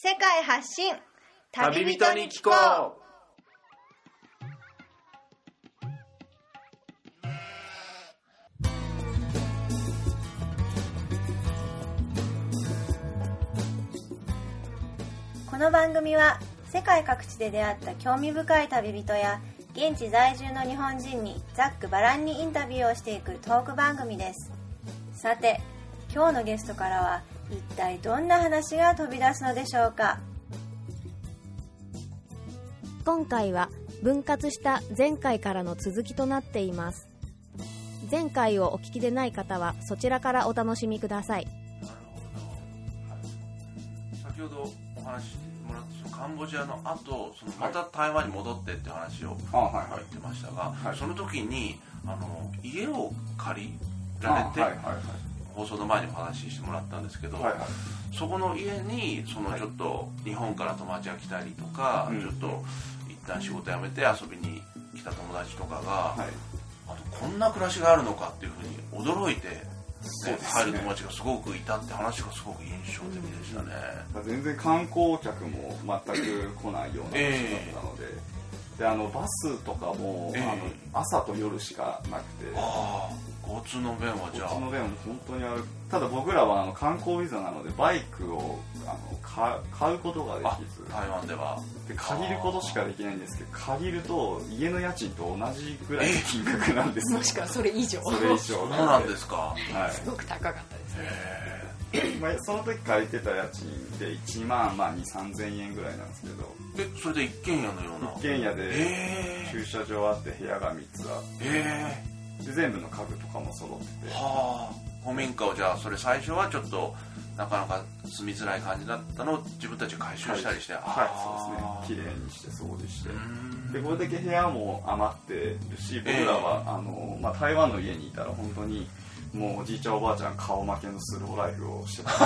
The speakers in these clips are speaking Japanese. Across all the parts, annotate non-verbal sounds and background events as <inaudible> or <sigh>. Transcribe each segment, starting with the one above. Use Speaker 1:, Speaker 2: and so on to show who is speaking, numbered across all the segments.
Speaker 1: 世界発信。
Speaker 2: 旅人に聞こう。
Speaker 1: この番組は世界各地で出会った興味深い旅人や現地在住の日本人にざっくばらんにインタビューをしていくトーク番組です。さて今日のゲストからは一体どんな話が飛び出すのでしょうか？
Speaker 3: 今回は分割した前回からの続きとなっています。前回をお聞きでない方はそちらからお楽しみください。
Speaker 2: なるほど先ほどお話ししてもらったそのカンボジアの後そのまた台湾に戻ってって話を
Speaker 4: あはいはい。
Speaker 2: 言ってましたが、
Speaker 4: はい。
Speaker 2: その時にあの家を借りられて、
Speaker 4: あはいはい
Speaker 2: 放送の前にお話ししてもらったんですけど、
Speaker 4: はいはい。
Speaker 2: そこの家にその
Speaker 4: はい。
Speaker 2: ちょっと日本から友達が来たりとか、
Speaker 4: うん。
Speaker 2: ちょっと一旦仕事辞めて遊びに来た友達とかが、
Speaker 4: はい。
Speaker 2: あとこんな暮らしがあるのかっていうふうに驚いて、ね
Speaker 4: ね。
Speaker 2: 入る友達がすごくいたって話がすごく印象的でしたね、
Speaker 4: 全然観光客も全く来ないような場所だったので,、であのバスとかも、
Speaker 2: ええ。
Speaker 4: あの朝と夜しかなくて
Speaker 2: 交通の便はじゃあ。
Speaker 4: こっちの便も本当にある。ただ僕らはあの観光ビザなのでバイクをあのか買うことがで
Speaker 2: あ
Speaker 4: きず。
Speaker 2: 台湾では。
Speaker 4: で借りることしかできないんですけど借りると家の家賃と同じぐらいの金額なんですよ。
Speaker 5: もしくはそれ以上。
Speaker 4: それ以上
Speaker 2: そうなんですか。
Speaker 4: はい
Speaker 5: すごく高かったですね。
Speaker 4: まあ、その時借りてた家賃で1万、まあ、2 3千円ぐらいなんですけど。
Speaker 2: えそれで一軒家のような。
Speaker 4: 一軒家で
Speaker 2: え
Speaker 4: 駐車場あって部屋が3つあっ
Speaker 2: ええ
Speaker 4: てで全部の家具とかも揃って。
Speaker 2: え
Speaker 4: て
Speaker 2: はあ。古民家をじゃあそれ最初はちょっとなかなか住みづらい感じだったのを自分たちが改修したりして、
Speaker 4: はい。
Speaker 2: あ
Speaker 4: そうですね。綺麗にして掃除して。でこれだけ部屋も余ってるし僕らは、あのまあ、台湾の家にいたら本当にもうおじいちゃんおばあちゃん顔負けのスローライフをしてた。<laughs>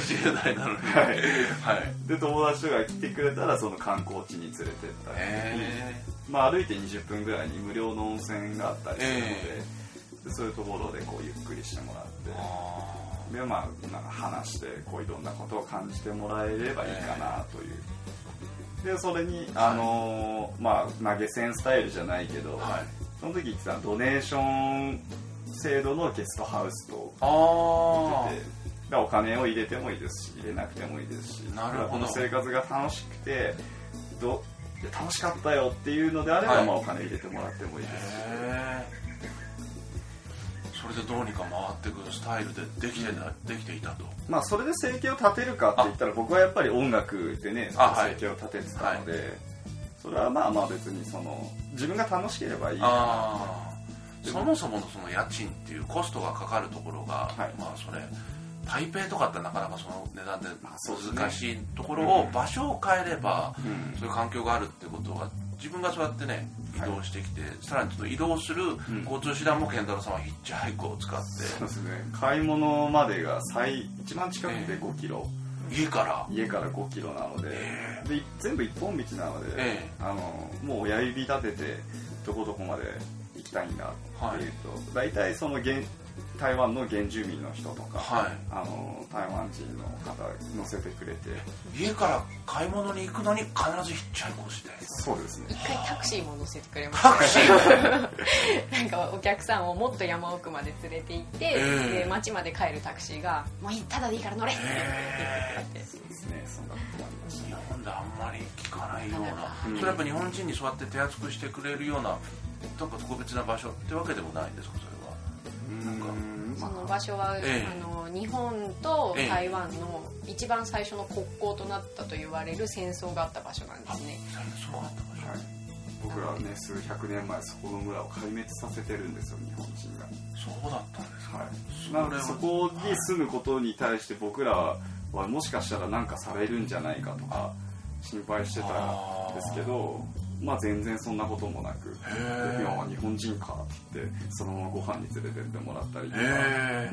Speaker 2: 10代なのに。
Speaker 4: はい。
Speaker 2: はい。
Speaker 4: で友達とか来てくれたらその観光地に連れてったり、
Speaker 2: え
Speaker 4: まあ、歩いて20分ぐらいに無料の温泉があったりするので,、
Speaker 2: え
Speaker 4: でそういうところでこうゆっくりしてもらってでまあなんか話してこういろんなことを感じてもらえればいいかなという。でそれに、あのーまあ投げ銭スタイルじゃないけど、
Speaker 2: ーはい。
Speaker 4: その時言ってたドネーション制度のゲストハウスと
Speaker 2: あ
Speaker 4: 言っててお金を入れてもいいですし入れなくてもいいですし
Speaker 2: なるほど。
Speaker 4: この生活が楽しくてど楽しかったよっていうのであれば、
Speaker 2: はい。
Speaker 4: まあ、お金入れてもらってもいいです。
Speaker 2: それでどうにか回っていくスタイルでできてたできていたと。
Speaker 4: まあそれで生計を立てるかって言ったら僕はやっぱり音楽でね生計を立ててたので、それはまあまあ別にその自分が楽しければいい。かな
Speaker 2: そもそものその家賃っていうコストがかかるところが、
Speaker 4: はい。
Speaker 2: まあそれ台北とかってなかなかその値段で難しいところを場所を変えれば、
Speaker 4: うん。
Speaker 2: そういう環境があるってことは自分がそうやってね移動してきて、さらにちょっと移動する交通手段も健太郎さんはヒッチハイクを使って、
Speaker 4: そうですね。買い物までが最一番近くて5キロ、
Speaker 2: 家から？
Speaker 4: 家から5キロなので,、
Speaker 2: え
Speaker 4: で全部一本道なので、
Speaker 2: ええ。
Speaker 4: あのもう親指立ててどこどこまで行きたいんだっていうと、大体その原台湾の原住民の人とか、
Speaker 2: はい。
Speaker 4: あの台湾人の方乗せてくれて。
Speaker 2: 家から買い物に行くのに必ずヒッチハイクをして
Speaker 4: そうですね。
Speaker 5: 一回タクシーも乗せてくれまし
Speaker 2: タクシー。
Speaker 5: たなんかお客さんをもっと山奥まで連れて行って、
Speaker 2: ええ。
Speaker 5: で町まで帰るタクシーが「もういいただでいいから乗れ!」って言ってくれて
Speaker 4: そうですねそんなこともありました
Speaker 2: 日本であんまり聞かないような、
Speaker 4: うん。
Speaker 2: それやっぱ日本人にそうやって手厚くしてくれるようななんか特別な場所ってわけでもないんですかそれ
Speaker 5: その場所は、
Speaker 2: ええ。
Speaker 5: あの日本と
Speaker 2: ええ
Speaker 5: 台湾の一番最初の国交となったと言われる戦争があった場所なんですね。
Speaker 2: 戦争があった場所、
Speaker 4: はい、僕らはね数百年前そこの村を壊滅させてるんですよ日本人が。
Speaker 2: そうだったんですか、
Speaker 4: はい、なのでそこに住むことに対して僕らはもしかしたら何かされるんじゃないかとか心配してたんですけどまあ全然そんなこともなく今は日本人かって言ってそのままご飯に連れてってもらったりとか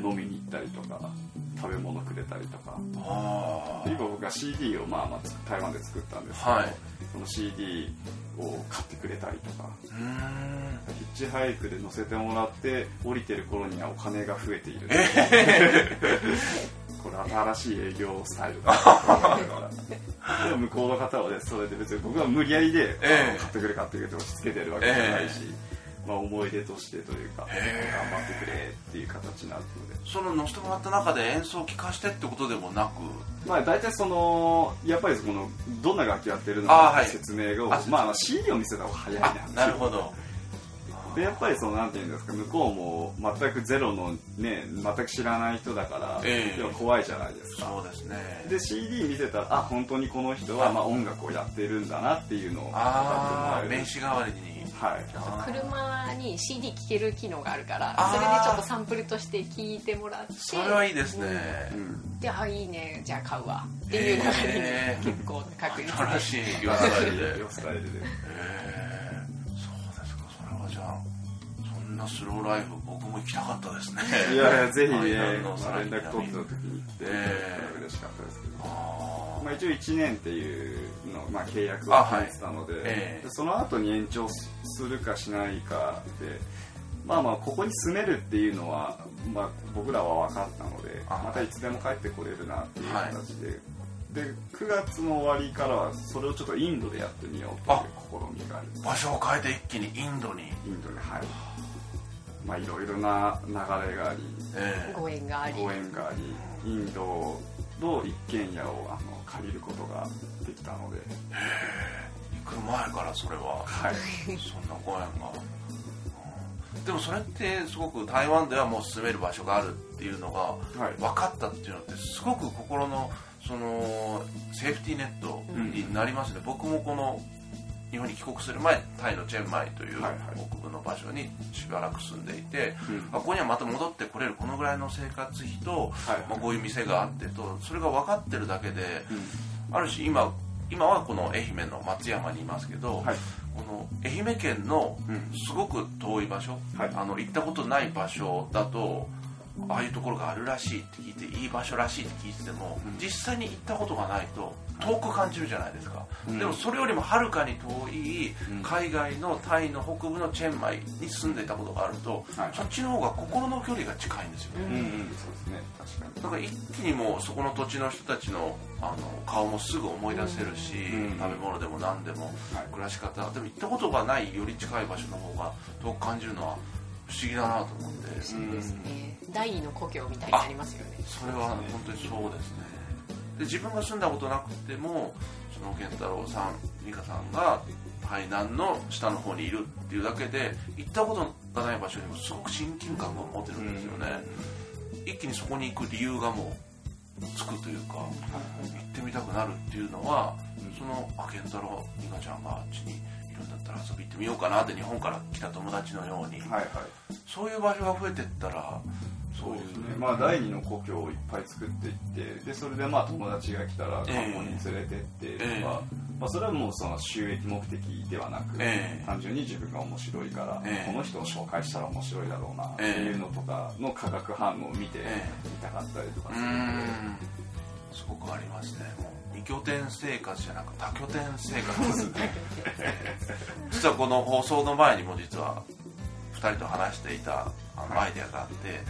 Speaker 4: 飲みに行ったりとか食べ物くれたりとか。今僕が CD をまあまあつ台湾で作ったんですけど、
Speaker 2: はい。
Speaker 4: その CD を買ってくれたりとかヒッチハイクで乗せてもらって降りてる頃にはお金が増えている <laughs> これ新しい営業スタイルだ。なと思いながらでも向こうの方はねそれで別に僕は無理やりで、
Speaker 2: ええ。
Speaker 4: 買ってくれ買ってくれって押し付けてるわけじゃないし、まあ、思い出としてというか、
Speaker 2: ええ。
Speaker 4: 頑張ってくれっていう形になるので。
Speaker 2: その乗せてもらった中で演奏を聴かしてってことでもなく？
Speaker 4: まあ大体そのやっぱりそのどんな楽器やってるのか説明を
Speaker 2: あ
Speaker 4: まあ CD を見せた方が早いな
Speaker 2: あなるほど
Speaker 4: でやっぱりそのなんていうんですか向こうも全くゼロのね全く知らない人だから、
Speaker 2: ええ。
Speaker 4: 要は怖いじゃないですか。
Speaker 2: そうですね。
Speaker 4: で CD 見せたらあ本当にこの人はまあ音楽をやってるんだなっていうのを
Speaker 2: ああ名刺代わりに。
Speaker 4: はい。
Speaker 5: 車に CD 聴ける機能があるからそれでちょっとサンプルとして聴いてもらって。
Speaker 2: それはいいですね、
Speaker 4: うん。
Speaker 5: であいいね。じゃあ買うわ。っていう流れに結構な確率
Speaker 2: 新
Speaker 5: で
Speaker 2: しいスタイルで <laughs> なスローライフ僕も行きたかったですね。
Speaker 4: いやいやぜひ
Speaker 2: はい
Speaker 4: ね連絡取ってた時に行って。
Speaker 2: ええ
Speaker 4: 嬉しかったですけど。
Speaker 2: あ
Speaker 4: まあ、一応1年っていうの、まあ、契約を入ってたので,、
Speaker 2: ええ。
Speaker 4: でその後に延長するかしないかでまあまあここに住めるっていうのは、まあ、僕らは分かったので
Speaker 2: あ
Speaker 4: またいつでも帰ってこれるなっていう形で、で9月の終わりからはそれをちょっとインドでやってみようという試みがあり
Speaker 2: ー場所を変えて一気にインドに。
Speaker 4: インドにはいまあいろいろな流れがあり
Speaker 2: ええ。
Speaker 5: ご縁があり。
Speaker 4: ご縁がありインドの一軒家をあの借りることができたので。
Speaker 2: 行く前からそれは
Speaker 4: はい。
Speaker 2: そんなご縁が。うん。でもそれってすごく台湾ではもう住める場所があるっていうのが
Speaker 4: はい。
Speaker 2: 分かったっていうのってすごく心のそのセーフティーネットになりますね、僕もこの日本に帰国する前タイのチェンマイという北部の場所にしばらく住んでいて、
Speaker 4: うん。
Speaker 2: あここにはまた戻ってこれるこのぐらいの生活費と、
Speaker 4: はい。
Speaker 2: まあ、こういう店があってとそれが分かってるだけで、
Speaker 4: うん。
Speaker 2: ある種今今はこの愛媛の松山にいますけど、
Speaker 4: はい。
Speaker 2: この愛媛県の
Speaker 4: うん。
Speaker 2: すごく遠い場所、
Speaker 4: はい。
Speaker 2: あの行ったことない場所だとああいうところがあるらしいって聞いていい場所らしいって聞いてても、
Speaker 4: うん。
Speaker 2: 実際に行ったことがないと遠く感じるじゃないですか、
Speaker 4: うん。
Speaker 2: でもそれよりもはるかに遠い
Speaker 4: うん。
Speaker 2: 海外のタイの北部のチェンマイに住んでいたことがあると、
Speaker 4: はい
Speaker 2: そっちの方が心の距離が近いんですよね、
Speaker 4: うんうん。そうですね。確かに。
Speaker 2: だから一気にもうそこの土地の人たちのあの顔もすぐ思い出せるし、
Speaker 4: うん
Speaker 2: 食べ物でも何でも、
Speaker 4: はい。
Speaker 2: 暮らし方でも行ったことがないより近い場所の方が遠く感じるのは不思議だなと思って、
Speaker 4: うん
Speaker 5: そうですね第二の故郷みたいになりますよね。
Speaker 2: それは本当にそうですね。で自分が住んだことなくてもその健太郎さん美香さんが台南の下の方にいるっていうだけで行ったことがない場所にもすごく親近感が持てるんですよね、一気にそこに行く理由がもうつくというか、行ってみたくなるっていうのは、そのあ健太郎美香ちゃんがあっちにいるんだったら遊び行ってみようかなって日本から来た友達のように、
Speaker 4: はいはい。
Speaker 2: そういう場所が増えてったらそう
Speaker 4: ですね。まあ第二の故郷をいっぱい作っていってでそれでまあ友達が来たら
Speaker 2: ええ。
Speaker 4: 観光に連れてってとか、
Speaker 2: ええ。
Speaker 4: まあ、それはもうその収益目的ではなく、
Speaker 2: ええ。
Speaker 4: 単純に自分が面白いから、
Speaker 2: ええ。
Speaker 4: この人を紹介したら面白いだろうなって
Speaker 2: ええ
Speaker 4: いうのとかの化学反応を見て
Speaker 2: え
Speaker 4: 見たかったりとか
Speaker 2: う
Speaker 4: するので、
Speaker 2: すごくありますね。もう二拠点生活じゃなく多拠点生活。ですね。<laughs> 実はこの放送の前にも実は2人と話していたあのアイデアがあって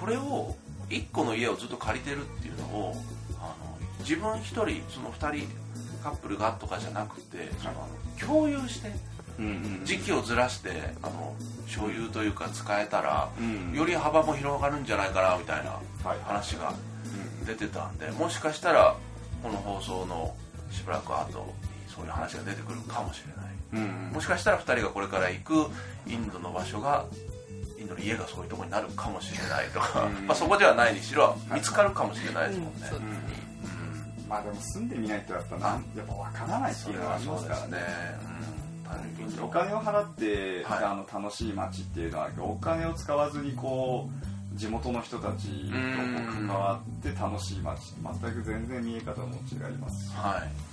Speaker 2: これを1個の家をずっと借りてるっていうのをあの自分1人その2人カップルがとかじゃなくてその共有して
Speaker 4: うんうん
Speaker 2: 時期をずらしてあの所有というか使えたら
Speaker 4: うん
Speaker 2: より幅も広がるんじゃないかなみたいな
Speaker 4: はい
Speaker 2: 話が出てたんでもしかしたらこの放送のしばらく後にそういう話が出てくるかもしれない。
Speaker 4: うんうん。
Speaker 2: もしかしたら2人がこれから行くインドの場所がインドの家がそういうところになるかもしれないとか、
Speaker 4: うん。
Speaker 2: まあ、そこではないにしろ見つかるかもしれないですもんね、
Speaker 4: まあでも住んでみないとやっぱなんやっぱ分からないっていうのはありますからね。お金を払って、
Speaker 2: はい。
Speaker 4: あの楽しい街っていうのはお金を使わずにこう地元の人たちと関わって楽しい街全く全然見え方も違いますし。
Speaker 2: はい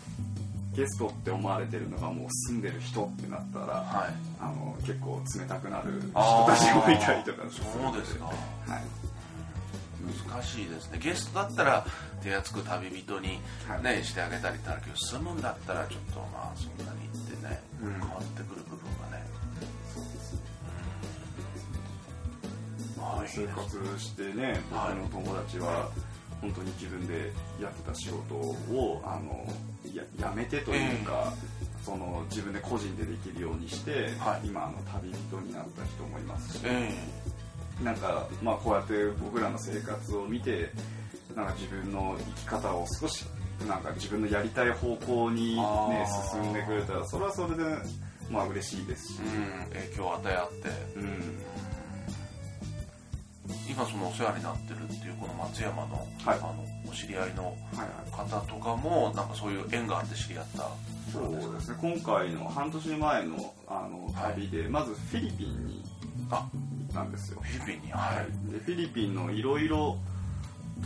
Speaker 4: ゲストって思われてるのがもう住んでる人ってなったら
Speaker 2: はい。
Speaker 4: あの結構冷たくなる人たちもいたりとか。る
Speaker 2: そうですか
Speaker 4: はい。
Speaker 2: 難しいですね。ゲストだったら手厚く旅人に、
Speaker 4: はい。
Speaker 2: ねしてあげたりってあるけど住むんだったらちょっとまあそんなにってね、
Speaker 4: うん。
Speaker 2: 変わってくる部分がね。
Speaker 4: そうです
Speaker 2: まあいい。
Speaker 4: 生活してね僕の友達は本当に自分でやってた仕事をあのややめてというか、その自分で個人でできるようにして、
Speaker 2: はい。
Speaker 4: 今あの旅人になった人もいますし、
Speaker 2: え
Speaker 4: なんか、まあ、こうやって僕らの生活を見てなんか自分の生き方を少しなんか自分のやりたい方向に、ね進んでくれたらそれはそれで、まあ嬉しいですし、
Speaker 2: うん。影響を与え合って。
Speaker 4: うん。
Speaker 2: 今そのお世話になってるっていうこの松山の,、
Speaker 4: はい。
Speaker 2: あのお知り合いの
Speaker 4: はいはい。
Speaker 2: 方とかもなんかそういう縁があって知り合った
Speaker 4: そうですね。今回の半年前のあの旅で、まずフィリピンに
Speaker 2: あ。
Speaker 4: 行ったんですよ、
Speaker 2: フィリピンに？
Speaker 4: は
Speaker 2: はい。
Speaker 4: い、でフィリピンのいろいろ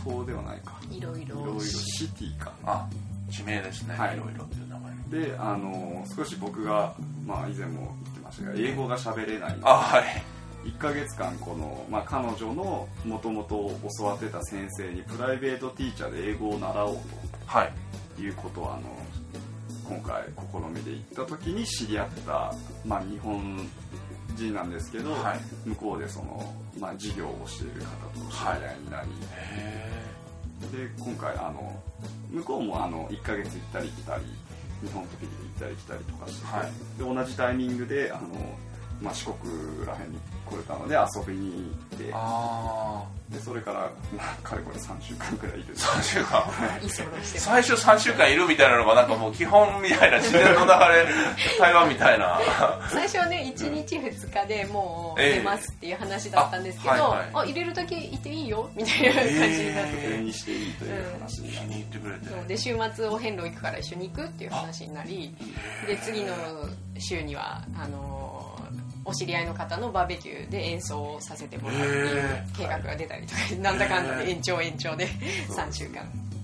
Speaker 4: 島ではないか。
Speaker 5: いろいろ
Speaker 4: いろいろシティか。
Speaker 2: あ地名ですね、
Speaker 4: はい。
Speaker 2: いろいろっていう名前。
Speaker 4: であの少し僕が、まあ、以前も言ってましたが英語が喋れない。
Speaker 2: あはい
Speaker 4: 1ヶ月間この、まあ、彼女のもともと教わってた先生にプライベートティーチャーで英語を習おう
Speaker 2: はい。
Speaker 4: ということをあの今回試みで行った時に知り合った、まあ、日本人なんですけど、
Speaker 2: はい。
Speaker 4: 向こうでその、まあ、事業をしている方と知り合いになり、
Speaker 2: へ
Speaker 4: で今回あの向こうもあの1ヶ月行ったり来たり日本とフィリピン行ったり来たりとかしてて、
Speaker 2: はい。
Speaker 4: で同じタイミングであの、まあ、四国らへんに来れたので遊びに行って
Speaker 2: えあ
Speaker 4: でそれから、まあ、かれこれ3週間くらいいる。
Speaker 2: あ3週間。<laughs> 最初3週間いるみたいなのがなんかもう基本みたいな自然の流れ対話みたいな。
Speaker 5: 最初はね1日2日でもう
Speaker 2: ええ
Speaker 5: 出ますっていう話だったんですけど、
Speaker 2: あはいはい。
Speaker 5: あ入れるだけいていいよみたいな感じになって、
Speaker 2: え
Speaker 4: それにしていいという話に
Speaker 2: 入ってくれて。
Speaker 5: そう。で週末お遍路行くから一緒に行くっていう話になりで次の週にはあのーお知り合いの方のバーベキューで演奏をさせてもらうっていう計画が出たりとか、<laughs> なんだかんだで延長延長で3週間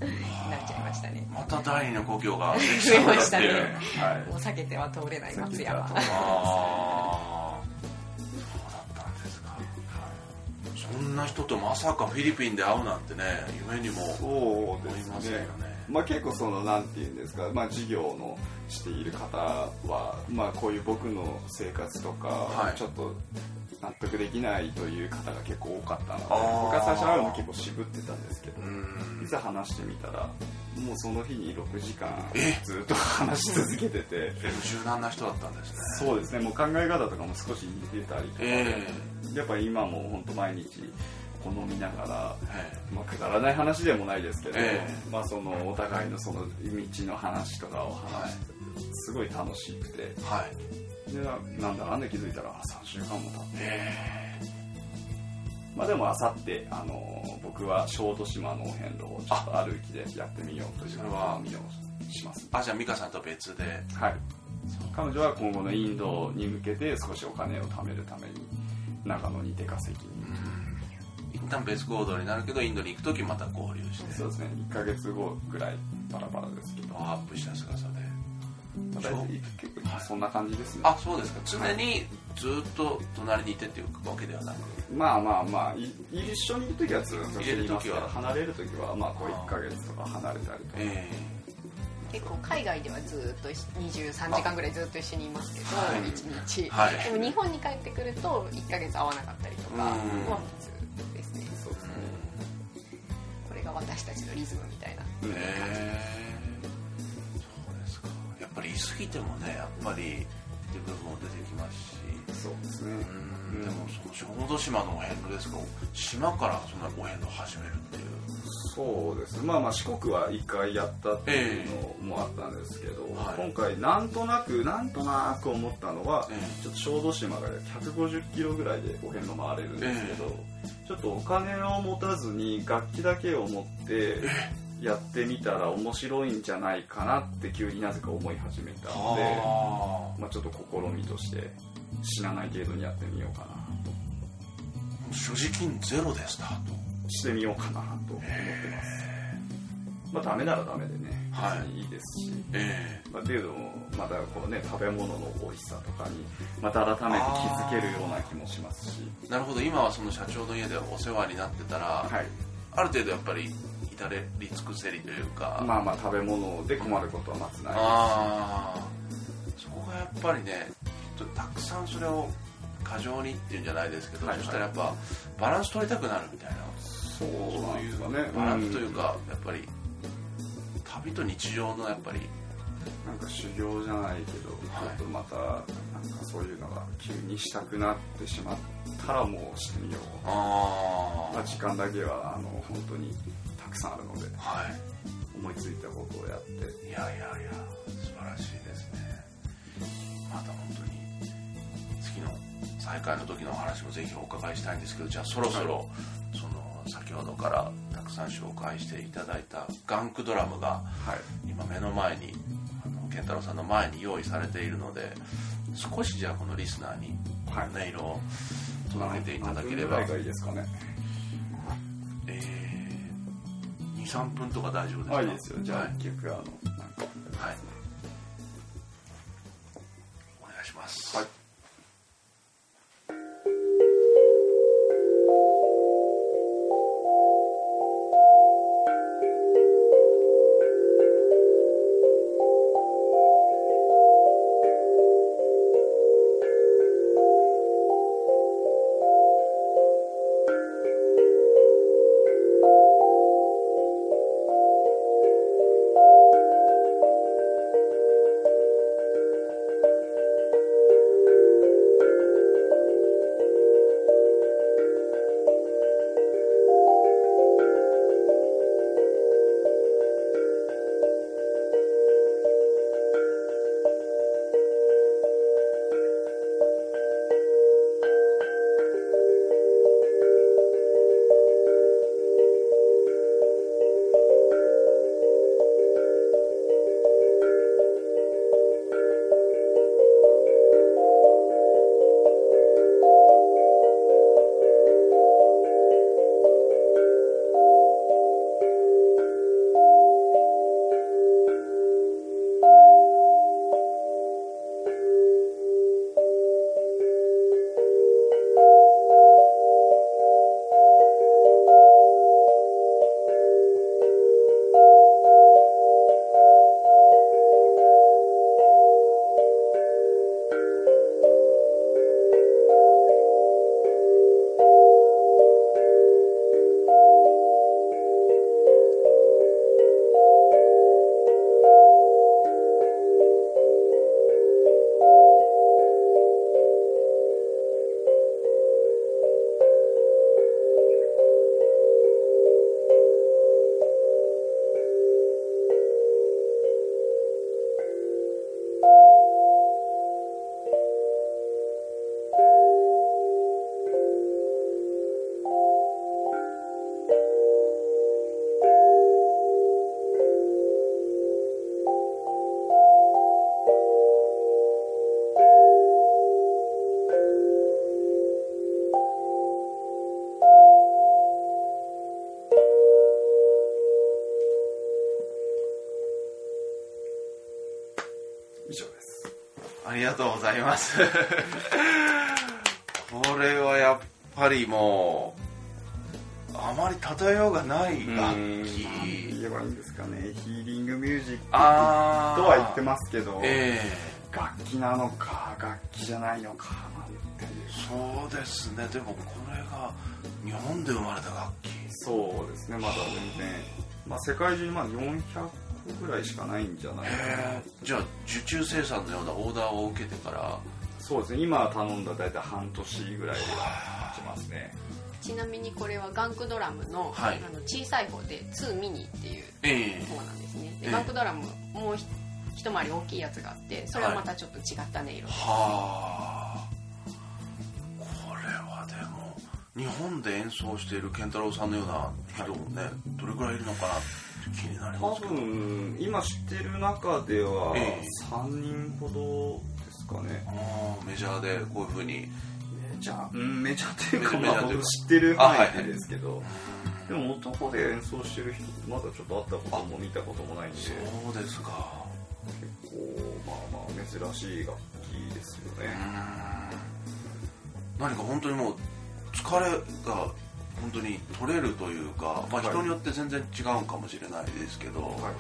Speaker 5: なっちゃいましたね。
Speaker 2: また第二の故郷が
Speaker 5: 増えましてたね。
Speaker 4: はい。
Speaker 5: もう避けては通れない松山 <laughs>
Speaker 2: ああそうだったんですか。そんな人とまさかフィリピンで会うなんてね夢にも思いませんよ
Speaker 4: ね
Speaker 2: ね
Speaker 4: まあ、結構そのなんていうんですか、まあ、事業のしている方は、まあ、こういう僕の生活とか、
Speaker 2: はい。
Speaker 4: ちょっと納得できないという方が結構多かったので僕は最初会うの結構渋ってたんですけど
Speaker 2: うん。
Speaker 4: いざ話してみたらもうその日に6時間
Speaker 2: え？
Speaker 4: ずっと話し続けてて
Speaker 2: 柔軟な人だったんですね。
Speaker 4: そうですね。もう考え方とかも少し似てたりとかで、
Speaker 2: え
Speaker 4: やっぱり今も本当毎日こう飲みながら
Speaker 2: え
Speaker 4: まあ、くだらない話でもないですけど、
Speaker 2: え
Speaker 4: まあ、そのお互いのその道の話とかを話して、すごい楽しくて。
Speaker 2: えはい。
Speaker 4: でななんだなんで気づいたらあ3週間も経って。
Speaker 2: え。
Speaker 4: まあでもあさってあの僕は小豆島のお遍路をちょっと歩きでやってみようと
Speaker 2: それは。
Speaker 4: 試みをします。
Speaker 2: あじゃあ美香さんと別で。
Speaker 4: はい。彼女は今後のインドに向けて少しお金を貯めるために長野に出稼ぎに
Speaker 2: 一旦別行動になるけどインドに行く時また合流して。
Speaker 4: そうですね。1ヶ月後ぐらいバラバラですけど、
Speaker 2: アップした姿で
Speaker 4: まあ、結構そんな感じですね。
Speaker 2: あそうですか。常にずっと隣にいてっていうわけではなく。
Speaker 4: まあまあまあい一緒にいる時はずっと
Speaker 2: いる時は。
Speaker 4: ますけど離れる時はまあこう1ヶ月とか離れたりとか。
Speaker 2: え
Speaker 5: 結構海外ではずっと23時間ぐらいずっと一緒にいますけど、
Speaker 2: はい。
Speaker 5: 1日、
Speaker 2: はい
Speaker 5: でも日本に帰ってくると1ヶ月会わなかったりとか
Speaker 2: うん。
Speaker 5: は普通れが私たちのリズムみたいな。
Speaker 4: うん
Speaker 2: ええそうですか。やっぱり言い過ぎてもねやっぱりって部分も出てきますし。
Speaker 4: そうですね。
Speaker 2: うん。でもその小豆島のお遍路ですか。島からそんなお遍路を始めるっていう
Speaker 4: そうです。まあまあ四国は1回やったっていうのもあったんですけど、
Speaker 2: はい。
Speaker 4: 今回なんとなくなんとなく思ったのは、
Speaker 2: ええ。
Speaker 4: ちょっと小豆島が150キロぐらいでお遍路回れるんですけど、ちょっとお金を持たずに楽器だけを持ってやってみたら面白いんじゃないかなって急になぜか思い始めたので、
Speaker 2: あ
Speaker 4: まあ、ちょっと試みとして死なない程度にやってみようかな
Speaker 2: あ所持金ゼロでスタート
Speaker 4: としてみようかなと思ってます。まあダメならダメでね
Speaker 2: はい。
Speaker 4: 別にいいですし、
Speaker 2: え
Speaker 4: まあ、っていうのもまたこうね食べ物の美味しさとかにまた改めて気づけるような気もしますし。
Speaker 2: えなるほど。今はその社長の家でお世話になってたら、
Speaker 4: はい。
Speaker 2: ある程度やっぱり至れり尽くせりというか、
Speaker 4: まあまあ食べ物で困ることはまずないですし。
Speaker 2: ああそこがやっぱりねきっとたくさんそれを過剰にっていうんじゃないですけど、
Speaker 4: はいはい。
Speaker 2: そしたらやっぱバランス取りたくなるみたいな
Speaker 4: そうなんですかね。
Speaker 2: バランスというか、やっぱり旅と日常のやっぱり
Speaker 4: なんか修行じゃないけど、
Speaker 2: はい。
Speaker 4: ちょっとまたなんかそういうのが急にしたくなってしまったらもうしてみよう。
Speaker 2: あ
Speaker 4: まあ時間だけはあの本当にたくさんあるので
Speaker 2: は
Speaker 4: 思いついたことをやって。
Speaker 2: いいやいやいや素晴らしいですね。また本当に次の再開の時のお話もぜひお伺いしたいんですけどじゃあそろそろ、その先ほどからたくさん紹介していただいたガンクドラムが
Speaker 4: はい。
Speaker 2: 今目の前にあの健太郎さんの前に用意されているので少しじゃあこのリスナーに
Speaker 4: はい。
Speaker 2: 音色を届けていただければ、
Speaker 4: 何分ぐらいがいいですかね。
Speaker 2: えー、23分とか大丈夫ですか？
Speaker 4: あいいですよ。じゃあ
Speaker 2: はい。
Speaker 4: 一曲あのなんか
Speaker 2: はいます。<laughs> これはやっぱりもうあまり例えようがない楽器。
Speaker 4: 言えばいいん。ですかねヒーリングミュージックとは言ってますけど、
Speaker 2: え
Speaker 4: 楽器なのか楽器じゃないのかなんていう
Speaker 2: えそうですね。でもこれが日本で生まれた楽器。
Speaker 4: そうですね。まだ全然、まあ、世界中にまあ400個ぐらいしかないんじゃないかな。
Speaker 2: じゃあ受注生産のようなオーダーを受けてから。
Speaker 4: そうですね。今頼んだ大体半年ぐらいではしますね。
Speaker 5: ちなみにこれはガンクドラムの,、
Speaker 2: はい。
Speaker 5: あの小さい方で2ミニっていう
Speaker 2: ええ
Speaker 5: 方なんですね。
Speaker 2: ええ。
Speaker 5: でガンクドラムもうひ一回り大きいやつがあってそれはまたちょっと違った音色、
Speaker 2: はあ。これはでも日本で演奏している健太郎さんのような人もね、どれくらいいるのかなって
Speaker 4: 多分今知ってる中では
Speaker 2: ええ。
Speaker 4: 3人ほどですかね。
Speaker 2: ああメジャーでこういうふうに。
Speaker 4: メジャーうんメジャーっていうかまあ僕知ってる範囲ですけど。でも男で演奏してる人まだちょっと会ったことも見たこともないんで。結
Speaker 2: そうですか。
Speaker 4: 構まあまあ珍しい楽器ですよね。
Speaker 2: 何か本当にもう疲れが本当に取れるというか、まあ、
Speaker 4: はい
Speaker 2: 人によって全然違うかもしれないですけど、
Speaker 4: はいはい。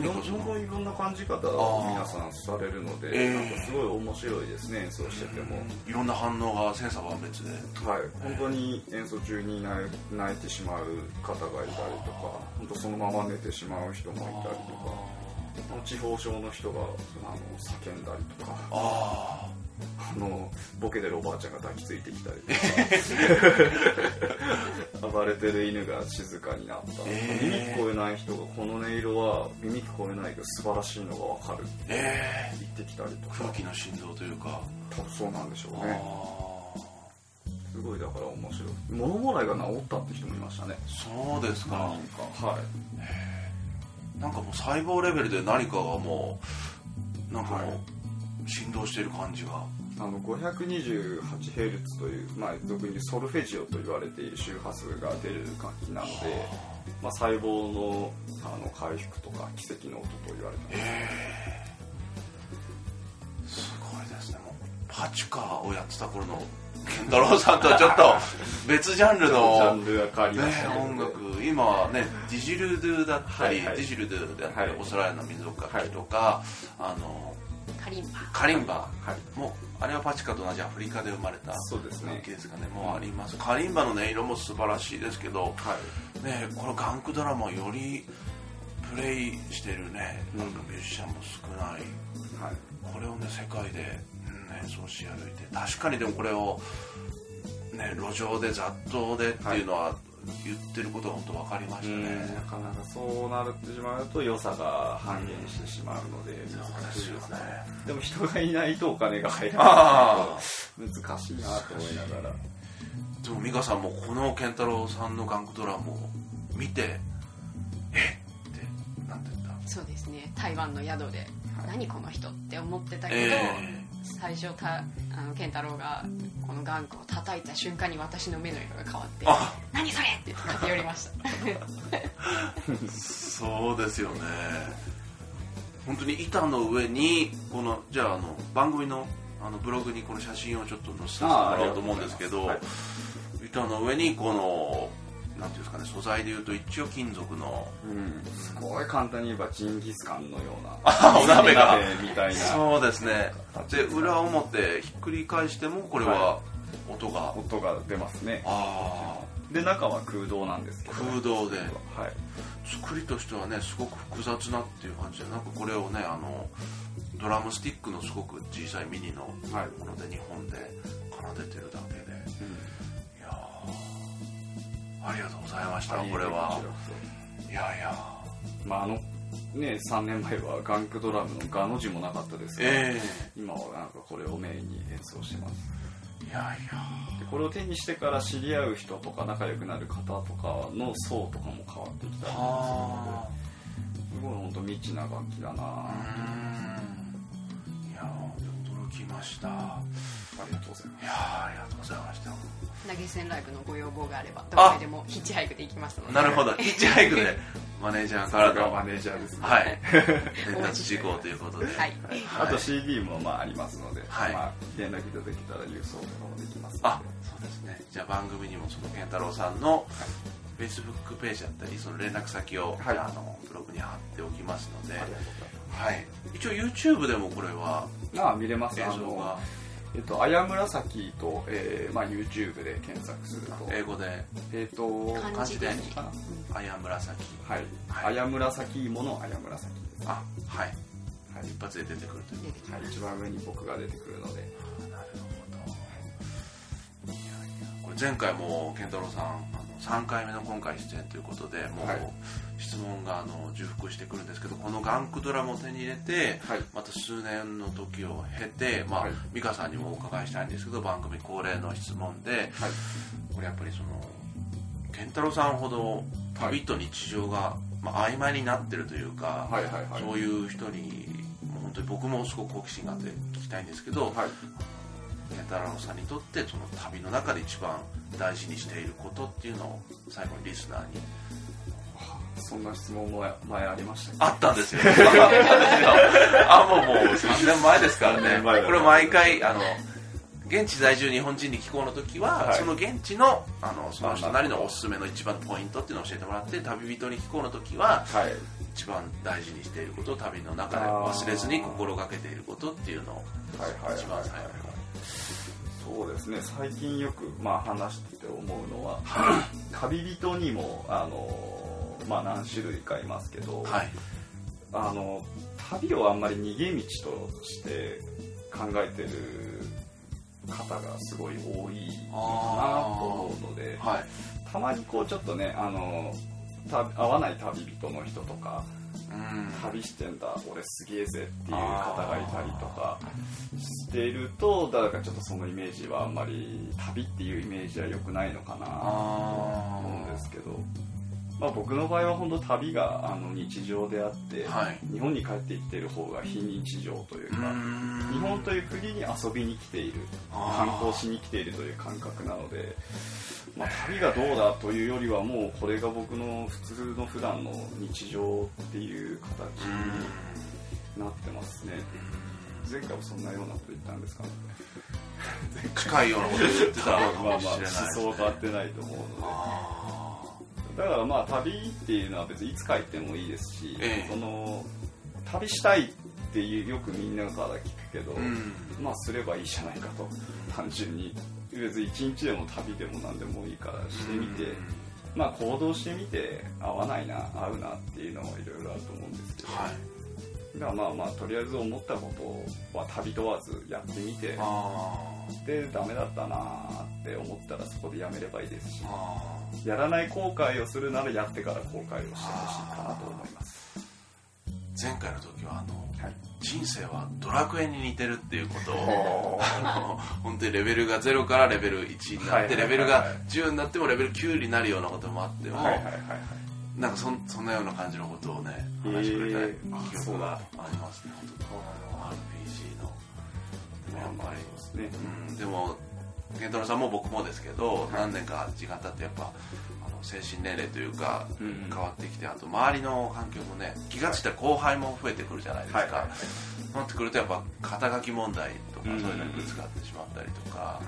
Speaker 4: いろいろんな感じ方を皆さんされるので、
Speaker 2: えー。
Speaker 4: なんかすごい面白いですね演奏してても、
Speaker 2: いろんな反応が千差万別で。
Speaker 4: はい。本当に演奏中に泣い泣いてしまう方がいたりとか本当そのまま寝てしまう人もいたりとか地方症の人があの叫んだりとか。
Speaker 2: あ
Speaker 4: あのボケてるおばあちゃんが抱きついてきたりとか。<laughs> 暴れてる犬が静かになった、
Speaker 2: えー。
Speaker 4: 耳聞こえない人がこの音色は耳聞こえないけど素晴らしいのが分かる。って言ってきたりとか。
Speaker 2: 空気の振動というか。
Speaker 4: 多分そうなんでしょう
Speaker 2: あ
Speaker 4: ね
Speaker 2: あ
Speaker 4: すごいだから面白い。物もらいが治ったって人もいましたね。
Speaker 2: そうですか。
Speaker 4: なんかはい。
Speaker 2: なんかもう細胞レベルで何かがもうなんかもう振動している感じが。
Speaker 4: あの 528Hz という、まあ、俗にソルフェジオと言われている周波数が出る楽器なので、まあ、細胞のあの回復とか奇跡の音と言われてます、
Speaker 2: すごいですね。もうパチカをやってた頃の健太郎さんとはちょっと <laughs> 別ジャンル
Speaker 4: ジャ
Speaker 2: の
Speaker 4: ンルが変わりま
Speaker 2: ね
Speaker 4: した
Speaker 2: 音楽。今はねディジルドゥだったり、
Speaker 4: はいはい。
Speaker 2: ディジルドゥであったり、
Speaker 4: はい。
Speaker 2: オーストラリアの民族楽器とか、あの
Speaker 5: カリンバ。
Speaker 2: カリンバ。
Speaker 4: はい。
Speaker 2: もあれはパチカと同じアフリカで生まれた
Speaker 4: そうですね。
Speaker 2: 楽器ですかね。もうあります。カリンバの音色も素晴らしいですけど
Speaker 4: はい
Speaker 2: ねこのガンクドラマをよりプレイしてるねなんかミュージシャンも少ない。
Speaker 4: はい。
Speaker 2: これをね世界で、うん、演奏し歩いて。確かにでもこれをね路上で雑踏でっていうのは言ってることが本当分かりましたね、
Speaker 4: なかなかそうなってしまうと良さが半減してしまうので難しいですね。でも人がいないとお金が入らない
Speaker 2: あ
Speaker 4: と難しいなと思いながら。
Speaker 2: でも美香さんもこの健太郎さんのガンクドラムを見てえ？ってなってた。
Speaker 5: そうですね。台湾の宿で、何この人って思ってたけど、
Speaker 2: え
Speaker 5: 最初たあの健太郎がこのガンクを叩いた瞬間に私の目の色が変わって
Speaker 2: あ「
Speaker 5: 何それ!」って言って駆け寄りました。<laughs>
Speaker 2: そうですよね。本当に板の上にこのじゃああの番組のあのブログにこの写真をちょっと載せてもらおうと思うんですけど、
Speaker 4: あありがとうござい。
Speaker 2: 板の上にこのなんていうんですかね素材でいうと一応金属の。
Speaker 4: うんすごい簡単に言えばジンギスカンのような。
Speaker 2: あ <laughs> お鍋が。
Speaker 4: 鍋みたいな。
Speaker 2: そうですね。で裏表ひっくり返してもこれは音が、
Speaker 4: 音が出ますね。
Speaker 2: あ
Speaker 4: で中は空洞なんですけど
Speaker 2: 空洞で。
Speaker 4: はい。
Speaker 2: 作りとしてはねすごく複雑なっていう感じでなんかこれをねあのドラムスティックのすごく小さいミニの
Speaker 4: はい。
Speaker 2: もので日本で奏でてるだけありがとうございましたこれは。いやいや。
Speaker 4: まああのね3年前はガンクドラムの「ガ」の字もなかったですが、
Speaker 2: え
Speaker 4: 今はなんかこれをメインに演奏してます。
Speaker 2: えいやいや。
Speaker 4: でこれを手にしてから知り合う人とか仲良くなる方とかの層とかも変わってきたりするの
Speaker 2: は
Speaker 4: ですごい本当未知な楽器だな
Speaker 2: あうん。いや驚きました。いや
Speaker 4: ありがとうございます。
Speaker 2: ありがとうございました。
Speaker 5: 投げ銭ライブのご要望があればどこへでもヒッチハイクで行きますので。
Speaker 2: なるほど。<laughs> ヒッチハイクでマネージャーからの
Speaker 4: がマネージャーです。ね
Speaker 2: はい伝達事項とい。うことで
Speaker 5: はい。
Speaker 4: あと CD もまあありますので、
Speaker 2: はい。
Speaker 4: まあ、連絡いただけたら郵送とかもできます。ので
Speaker 2: あそうですね。じゃあ番組にもその健太郎さんの Facebook ページだったりその連絡先を、
Speaker 4: はい。
Speaker 2: あのブログに貼っておきますので、
Speaker 4: ありがとうござい
Speaker 2: はい、一応 YouTube でもこれは
Speaker 4: あ見れます。あ
Speaker 2: 映像が。
Speaker 4: のえっと、あやむらさきと、えーまあ、YouTube で検索すると、
Speaker 2: 英語で。
Speaker 4: えっ、と、
Speaker 5: 漢字で。
Speaker 2: 漢字
Speaker 4: かな「
Speaker 2: あやむらさき
Speaker 4: はい。
Speaker 2: はい。
Speaker 4: あやむらさき芋のあやむらさきです」。
Speaker 2: あはい。
Speaker 4: はい。
Speaker 2: 一発で出てくるというこ
Speaker 4: はい、一番上に僕が出てくるので、
Speaker 2: となるほど。いやいや。これ前回も健太郎さん3回目の今回出演ということでもう、
Speaker 4: はい
Speaker 2: 質問があの重複してくるんですけどこのガンクドラムを手に入れて、
Speaker 4: はい
Speaker 2: また数年の時を経て、まあ
Speaker 4: はい
Speaker 2: 美香さんにもお伺いしたいんですけど番組恒例の質問で
Speaker 4: はい。
Speaker 2: これやっぱりその健太郎さんほど旅と日常が、まあ、曖昧になってるというか、
Speaker 4: はいはいはい。
Speaker 2: そういう人にもう本当に僕もすごく好奇心があって聞きたいんですけど、
Speaker 4: はい。
Speaker 2: 健太郎さんにとってその旅の中で一番大事にしていることっていうのを最後にリスナーに
Speaker 4: そんな質問も前ありましたっけ
Speaker 2: あったんですよ。<laughs> あもうもう3年前ですから
Speaker 4: 3
Speaker 2: ね。これ毎回、あの、現地在住日本人に聞こうの時は、
Speaker 4: はい
Speaker 2: その現地のあのその人なりのおすすめの一番のポイントっていうのを教えてもらって旅人に聞こうの時は
Speaker 4: はい。
Speaker 2: 一番大事にしていること旅の中で忘れずに心がけていることっていうのを一番最後
Speaker 4: そうですね。最近よく、まあ、話してて思うのは <clears throat> 旅人にもあの、まあ、何種類かいますけど、
Speaker 2: はい、
Speaker 4: あの旅をあんまり逃げ道として考えてる方がすごい多いかなと思うので、
Speaker 2: はい、
Speaker 4: たまにこうちょっとねあの合わない旅人の人とか、うん、旅してんだ。俺すげえぜっていう方がいたりとかしているとだからちょっとそのイメージはあんまり旅っていうイメージは良くないのかなと思うんですけど。まあ、僕の場合は本当旅があの日常であって、はい、日本に帰ってきている方が非日常というか日本という国に遊びに来ている観光しに来ているという感覚なので、まあ、旅がどうだというよりはもうこれが僕の普通の普段の日常っていう形になってますね。前回もそんなようなこと言ったんですかね。<laughs>
Speaker 2: 近いようなこと言ってたかもしれない、ね、まあまあ思
Speaker 4: 想変わってないと思うので。だからまあ旅っていうのは別にいつ帰ってもいいですし、ええ、その旅したいっていうよくみんなから聞くけど、うん、まあすればいいじゃないかと単純に。別に一日でも旅でも何でもいいからしてみて、うん、まあ行動してみて合わないな合うなっていうのはいろいろあると思うんですけど、はい、だからまあまあとりあえず思ったことは旅問わずやってみてでダメだったなって思ったらそこでやめればいいですし。やらない後悔をするならやってから後悔をしてほしいかなと思います。
Speaker 2: 前回の時はあの、はい、人生はドラクエに似てるっていうことを本当にレベルが0からレベル1になって、レベルが10になってもレベル9になるようなこともあっても、はいはいはいはい。なんかそそんなような感じのことをね話してくれた記憶がありますね、のでもやっぱり、ね。うん、でも健太郎さんも僕もですけど、何年か時間経ってやっぱあの精神年齢というか変わってきて、あと周りの環境もね気が付いたら後輩も増えてくるじゃないですか、そうなってくるとやっぱ肩書き問題とかそういうのにぶつかってしまったりとか、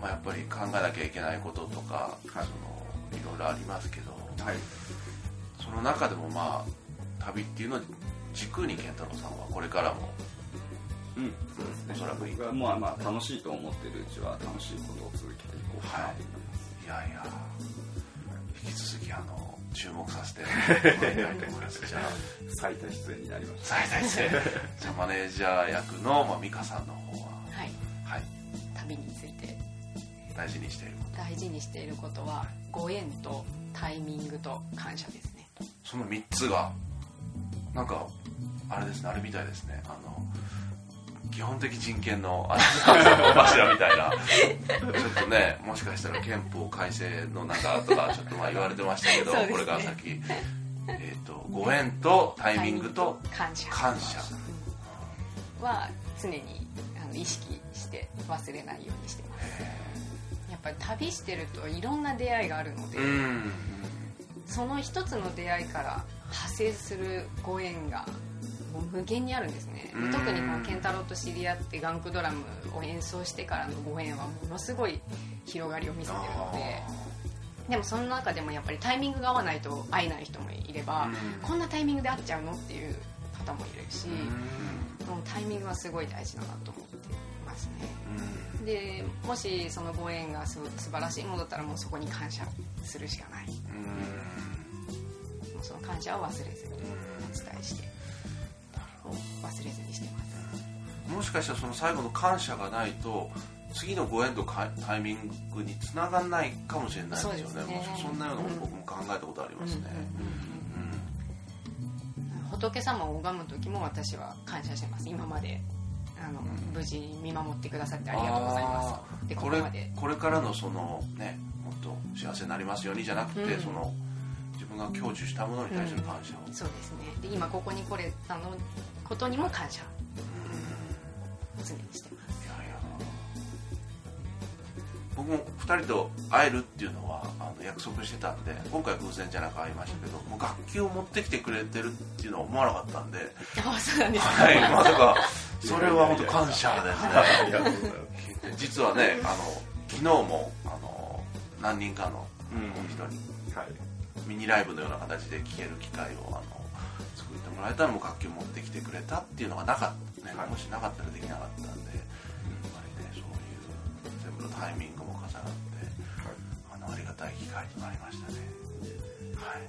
Speaker 2: まあ、やっぱり考えなきゃいけないこととか、そのいろいろありますけど、その中でもまあ旅っていうのを軸に健太郎さんはこれからも
Speaker 4: うん、そうですね。おそらく僕はまあまあ楽しいと思ってるうちは楽しいことを続けていこうかなと思います。
Speaker 2: はい、いやいや、引き続きあの注目させてもらいたいと思います。じゃあ
Speaker 4: 最多出演になりました。
Speaker 2: 最多出演。<laughs> じゃあマネージャー役のまあ美香さんの方は、
Speaker 5: はい、はい、旅について
Speaker 2: 大事にしていること。
Speaker 5: 大事にしていることはご縁とタイミングと感謝ですね。
Speaker 2: その三つがなんかあれですねあれみたいですねあの基本的人権の <laughs> 柱みたいな。ちょっとねもしかしたら憲法改正の中とかちょっとまあ言われてましたけど、ね、これから先、えーと、ご縁とタイミングと感謝。感謝。
Speaker 5: は常にあの意識して忘れないようにしてます。やっぱり旅してるといろんな出会いがあるので、その一つの出会いから派生するご縁がもう無限にあるんですね。特にこの健太郎と知り合ってガンクドラムを演奏してからのご縁はものすごい広がりを見せてるのででもその中でもやっぱりタイミングが合わないと会えない人もいればこんなタイミングで会っちゃうのっていう方もいるしそのタイミングはすごい大事だなと思ってますね。でもしそのご縁がす素晴らしいものだったらもうそこに感謝するしかない。もうその感謝を忘れずにお伝えして忘れずにしてます。
Speaker 2: もしかしたらその最後の感謝がないと次のご縁とタイミングにつながらないかもしれないですよね。そね。そんなようなこと僕も考えたことありますね、
Speaker 5: 仏様を拝む時も私は感謝してます。今まで。あの、うん、無事見守ってくださってありがとうございます。で
Speaker 2: これこれからのそのねもっと幸せになりますようにじゃなくて、うん、その自分が享受したものに対する感謝を、
Speaker 5: うん、そうですね。で今ここに来れたのことにも感謝、うん、常にしてます。いやいや。
Speaker 2: 僕も2人と会えるっていうのはあの約束してたんで今回偶然じゃなく会いましたけどもう楽器を持ってきてくれてるっていうのは思わなかったんで。
Speaker 5: あそうなんですか、
Speaker 2: はい。まさか <laughs> それは本当感謝ですね。実はねあの昨日もあの何人かの人。に、はい、ミニライブのような形で聴ける機会をあの作ってもらえたらもう楽器を持ってきてくれたっていうのがなかった。ね、
Speaker 4: はい
Speaker 2: もしなかったらできなかったんで、やっぱりねそういう全部のタイミングも重なってあのありがたい機会となりましたね。はい。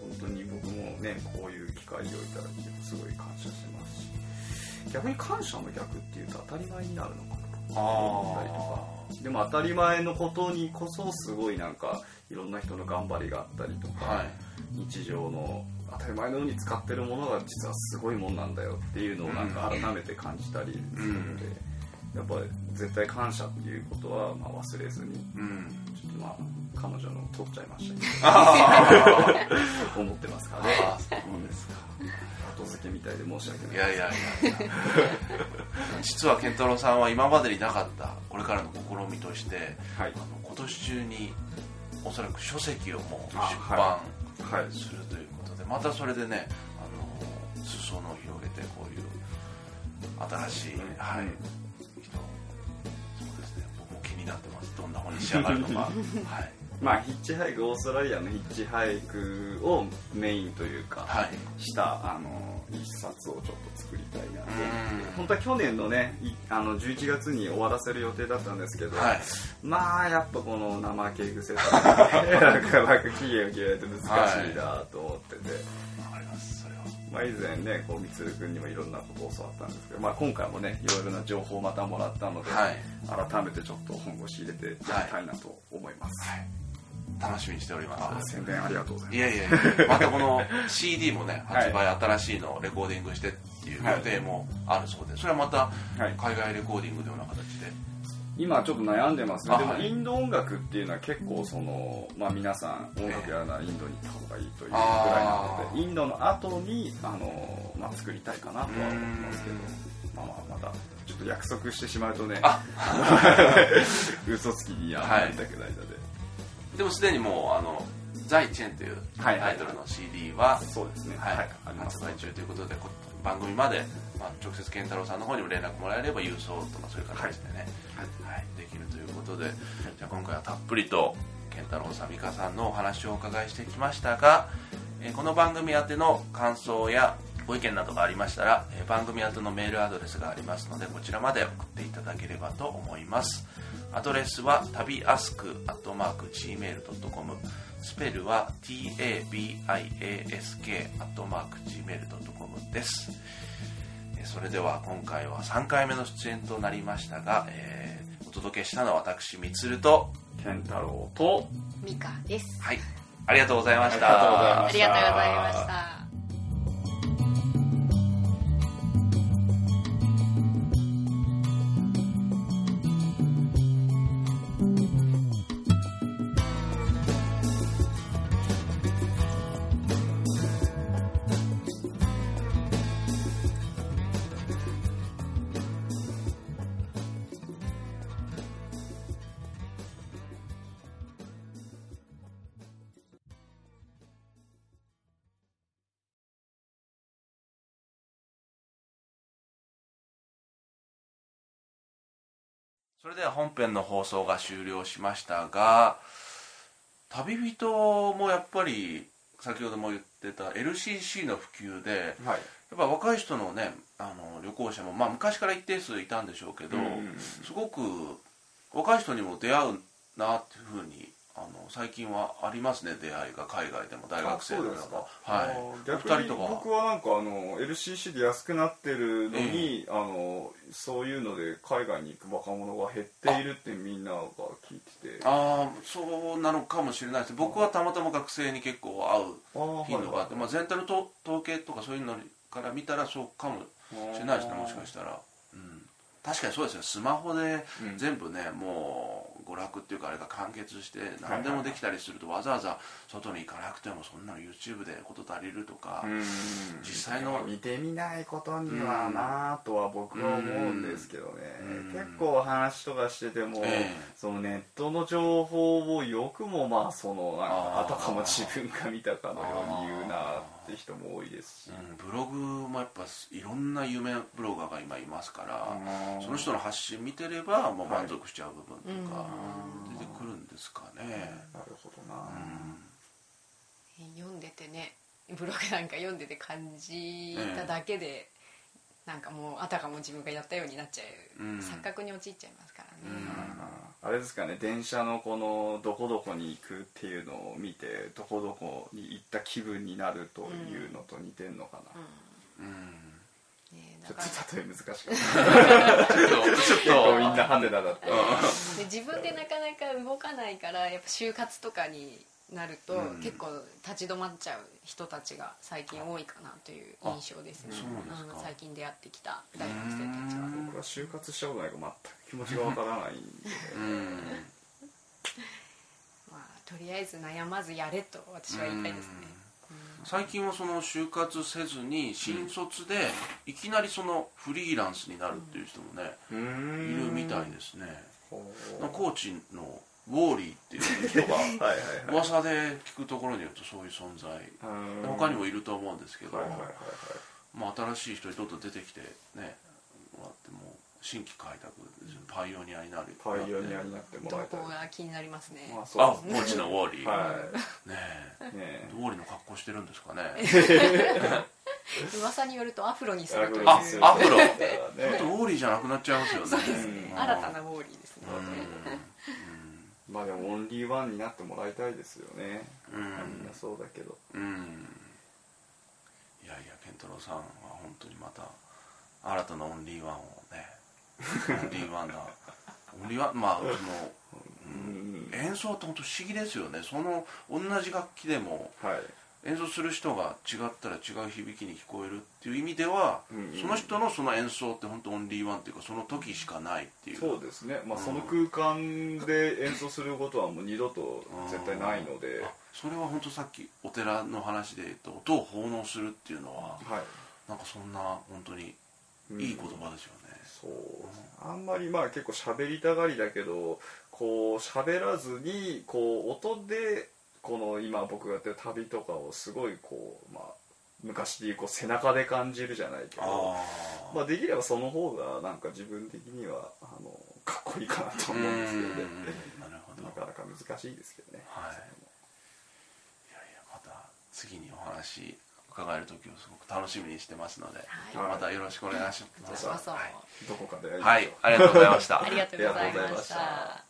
Speaker 4: 本当に僕もねこういう機会をいただきすごい感謝してます。し逆に感謝の逆っていうと当たり前になるのかな。と思ったりとか。でも当たり前のことにこそすごいなんかいろんな人の頑張りがあったりとか、
Speaker 2: はい。
Speaker 4: 日常の当たり前のように使ってるものが実はすごいもんなんだよっていうのをなんか改めて感じたりするので、やっぱり絶対感謝っていうことはまあ忘れずに
Speaker 2: うん。
Speaker 4: ちょっとまあ彼女の取っちゃいましたけど <laughs> 思ってますからね。
Speaker 2: そうですか？
Speaker 4: 後付けみたいで申し訳ない
Speaker 2: いやいやいや。実は健太郎さんは今までになかったこれからの試みとして
Speaker 4: はい。
Speaker 2: あの今年中におそらく書籍をもう
Speaker 4: あ
Speaker 2: 出版
Speaker 4: はい
Speaker 2: するということで、またそれでねあの裾野を広げてこういう新しい、はい
Speaker 4: うん
Speaker 2: 人そうですね僕も気になってます。どんな本に仕上がるのか。<laughs> はい。
Speaker 4: まあヒッチハイクオーストラリアのヒッチハイクをメインというか、
Speaker 2: はい。
Speaker 4: したあの一冊をちょっと作りたいなと。思って
Speaker 2: うん。
Speaker 4: 本当は去年のねいあの11月に終わらせる予定だったんですけど、
Speaker 2: はい。
Speaker 4: まあやっぱこの怠け癖とかね <laughs> なかなか期限を切られて難しいなと思ってて、
Speaker 2: わかりますそれは
Speaker 4: まあ、以前ねこうみつる君にもいろんなことを教わったんですけど、まあ、今回もねいろいろな情報をまたもらったので、
Speaker 2: はい。
Speaker 4: 改めてちょっと本腰入れてやりたいなと思います、
Speaker 2: 楽しみにしております。
Speaker 4: あ宣伝ありがとうございます。
Speaker 2: いやいやまたこの CD もね
Speaker 4: はい。
Speaker 2: 発売新しいのをレコーディングしてっていう予定もあるそうでそれはまた
Speaker 4: はい。
Speaker 2: 海外レコーディングのような形で
Speaker 4: 今ちょっと悩んでますね。でもインド音楽っていうのは結構その、まあ、皆さん音楽やるならインドに行った方がいいというぐらいなのでインドの後にあの、まあ、作りたいかなとは思ってますけど。
Speaker 2: う
Speaker 4: まあまあまだちょっと約束してしまうとね。
Speaker 2: あ <laughs>
Speaker 4: 嘘つきには
Speaker 2: はい
Speaker 4: なりたくないので、
Speaker 2: でもすでにもうあの「ザイチェン」という
Speaker 4: はい
Speaker 2: タイトルの CD は
Speaker 4: そうですね。
Speaker 2: はい発売中ということでこ番組まで、まあ、直接健太郎さんの方にも連絡もらえれば郵送とかそういう形でね、はい。できるということで、じゃあ今回はたっぷりと健太郎さん美香さんのお話をお伺いしてきましたが、えーこの番組宛ての感想やご意見などがありましたら、えー番組宛てのメールアドレスがありますのでこちらまで送っていただければと思います。アドレスは旅アスクアットマーク Gmail.com スペルは tabiask アットマーク Gmail.com です。えーそれでは今回は3回目の出演となりましたが、えーお届けしたのは私みつると
Speaker 4: 健太郎と
Speaker 5: ミカです。
Speaker 2: はい。ありがとうございました。
Speaker 4: ありがとうございま
Speaker 5: した
Speaker 2: それでは本編の放送が終了しましたが旅人もやっぱり先ほども言ってた LCC の普及で
Speaker 4: はい。
Speaker 2: やっぱ若い人のねあの旅行者も、まあ、昔から一定数いたんでしょうけど、
Speaker 4: うん。
Speaker 2: すごく若い人にも出会うなっていうふうにあの最近はありますね出会いが海外でも大学生
Speaker 4: ですか。
Speaker 2: はい。
Speaker 4: 逆に僕はなんかあの LCC で安くなってるのに、あのそういうので海外に行く若者が減っているってみんなが聞いてて。
Speaker 2: ああそうなのかもしれないです。僕はたまたま学生に結構会う頻度があって、まあ、全体のと統計とかそういうのから見たらそうかもしれないですねもしかしたら、うん、確かにそうですよ。スマホで
Speaker 4: うん。
Speaker 2: 全部ね、もう娯楽っていうかあれが完結して何でもできたりするとわざわざ外に行かなくてもそんなの YouTube で事足りるとか、
Speaker 4: うん。
Speaker 2: 実際の
Speaker 4: 見てみないことにはなとは僕は思うんですけどね、
Speaker 2: うん。
Speaker 4: 結構話とかしてても、
Speaker 2: ええ。
Speaker 4: そのネットの情報をよくもまあその
Speaker 2: あ
Speaker 4: たかも自分が見たかのように言うなって人も多いですし、
Speaker 2: うんブログもやっぱいろんな有名ブロガーが今いますから、
Speaker 4: うん
Speaker 2: その人の発信見てればもう満足しちゃう部分とか
Speaker 5: うん。
Speaker 2: 出てくるんですかね、
Speaker 4: なるほどな、
Speaker 5: 読んでてねブログなんか読んでて感じただけで、なんかもうあたかも自分がやったようになっちゃう、
Speaker 2: うん。
Speaker 5: 錯覚に陥っちゃいますからね、
Speaker 4: あれですかね電車のこのどこどこに行くっていうのを見てどこどこに行った気分になるというのと似てんのかな、
Speaker 2: うん。
Speaker 5: ね
Speaker 4: ちょっと例え難しかった。<laughs>
Speaker 2: ちょっと
Speaker 4: みんなハテナだった。
Speaker 5: で自分でなかなか動かないからやっぱ就活とかになると、
Speaker 2: うん。
Speaker 5: 結構立ち止まっちゃう人たちが最近多いかなという印象ですね。最近出会ってきた大学生たちは。
Speaker 4: 僕は就活したことないから全く気持ちがわからないんで
Speaker 2: うん。<laughs>
Speaker 5: まあ、とりあえず悩まずやれと私は言いたいですね。
Speaker 2: 最近はその就活せずに新卒でいきなりそのフリーランスになるっていう人もね
Speaker 4: う
Speaker 2: い
Speaker 4: ん
Speaker 2: るみたいですね。
Speaker 4: ほう。
Speaker 2: 高知のウォーリーっていう人が <laughs>
Speaker 4: はいはいはい。
Speaker 2: 噂で聞くところによるとそういう存在。
Speaker 4: うん。
Speaker 2: 他にもいると思うんですけど、
Speaker 4: はいはいはいはい。
Speaker 2: まあ、新しい人にどんどん出てきてねもらってもう新規開拓ですよ。パイオニアになる。
Speaker 4: パイオニアになっても
Speaker 5: ど
Speaker 4: らいたい。
Speaker 5: こが気になりますね、
Speaker 4: まあ
Speaker 2: あ
Speaker 4: そうですね。
Speaker 2: 高知のウォーリー、
Speaker 4: は
Speaker 2: ね
Speaker 4: いね
Speaker 2: え。ウォーリーの格好してるんですかね。<laughs>
Speaker 5: 噂によるとアフロにするという。
Speaker 2: あアフロ。
Speaker 4: ね。
Speaker 2: ちょっとウォーリーじゃなくなっちゃいますよね。
Speaker 5: そうですね。
Speaker 2: うん。
Speaker 5: 新たなウォーリーですね、
Speaker 4: まあでもオンリーワンになってもらいたいですよね。
Speaker 2: うん。
Speaker 4: みんなそうだけど。
Speaker 2: うん、うんいやいや健太郎さんは本当にまた新たなオンリーワンをねオンリーワンな <laughs> オンリーワンまあその
Speaker 4: うん。
Speaker 2: 演奏って本当不思議ですよね。その同じ楽器でも
Speaker 4: はい
Speaker 2: 演奏する人が違ったら違う響きに聞こえるっていう意味では、
Speaker 4: うんうん。
Speaker 2: その人のその演奏って本当オンリーワンっていうかその時しかないっていう。
Speaker 4: そうですね。まあ
Speaker 2: うん。
Speaker 4: その空間で演奏することはもう二度と絶対ないので。
Speaker 2: あそれは本当さっきお寺の話で言うと音を奉納するっていうのは
Speaker 4: はい。
Speaker 2: なんかそんな本当にいい言葉ですよね、
Speaker 4: そうあんまりまあ結構喋りたがりだけどこう喋らずにこう音でこの今僕がやってる旅とかをすごいこうまあ昔でいうこう背中で感じるじゃないけどまあできればその方がなんか自分的にはあのかっこいいかなと思うんですけどね。
Speaker 2: なるほど。
Speaker 4: なかなか難しいですけどね。
Speaker 2: はい。いやいやまた次にお話伺える時をすごく楽しみにしてますので、
Speaker 5: はい。
Speaker 2: またよろしくお願いします、はい。
Speaker 4: どこかで
Speaker 2: はい
Speaker 4: しょう、
Speaker 2: ありがとうございました。<laughs>
Speaker 5: ありがとうございまし
Speaker 4: た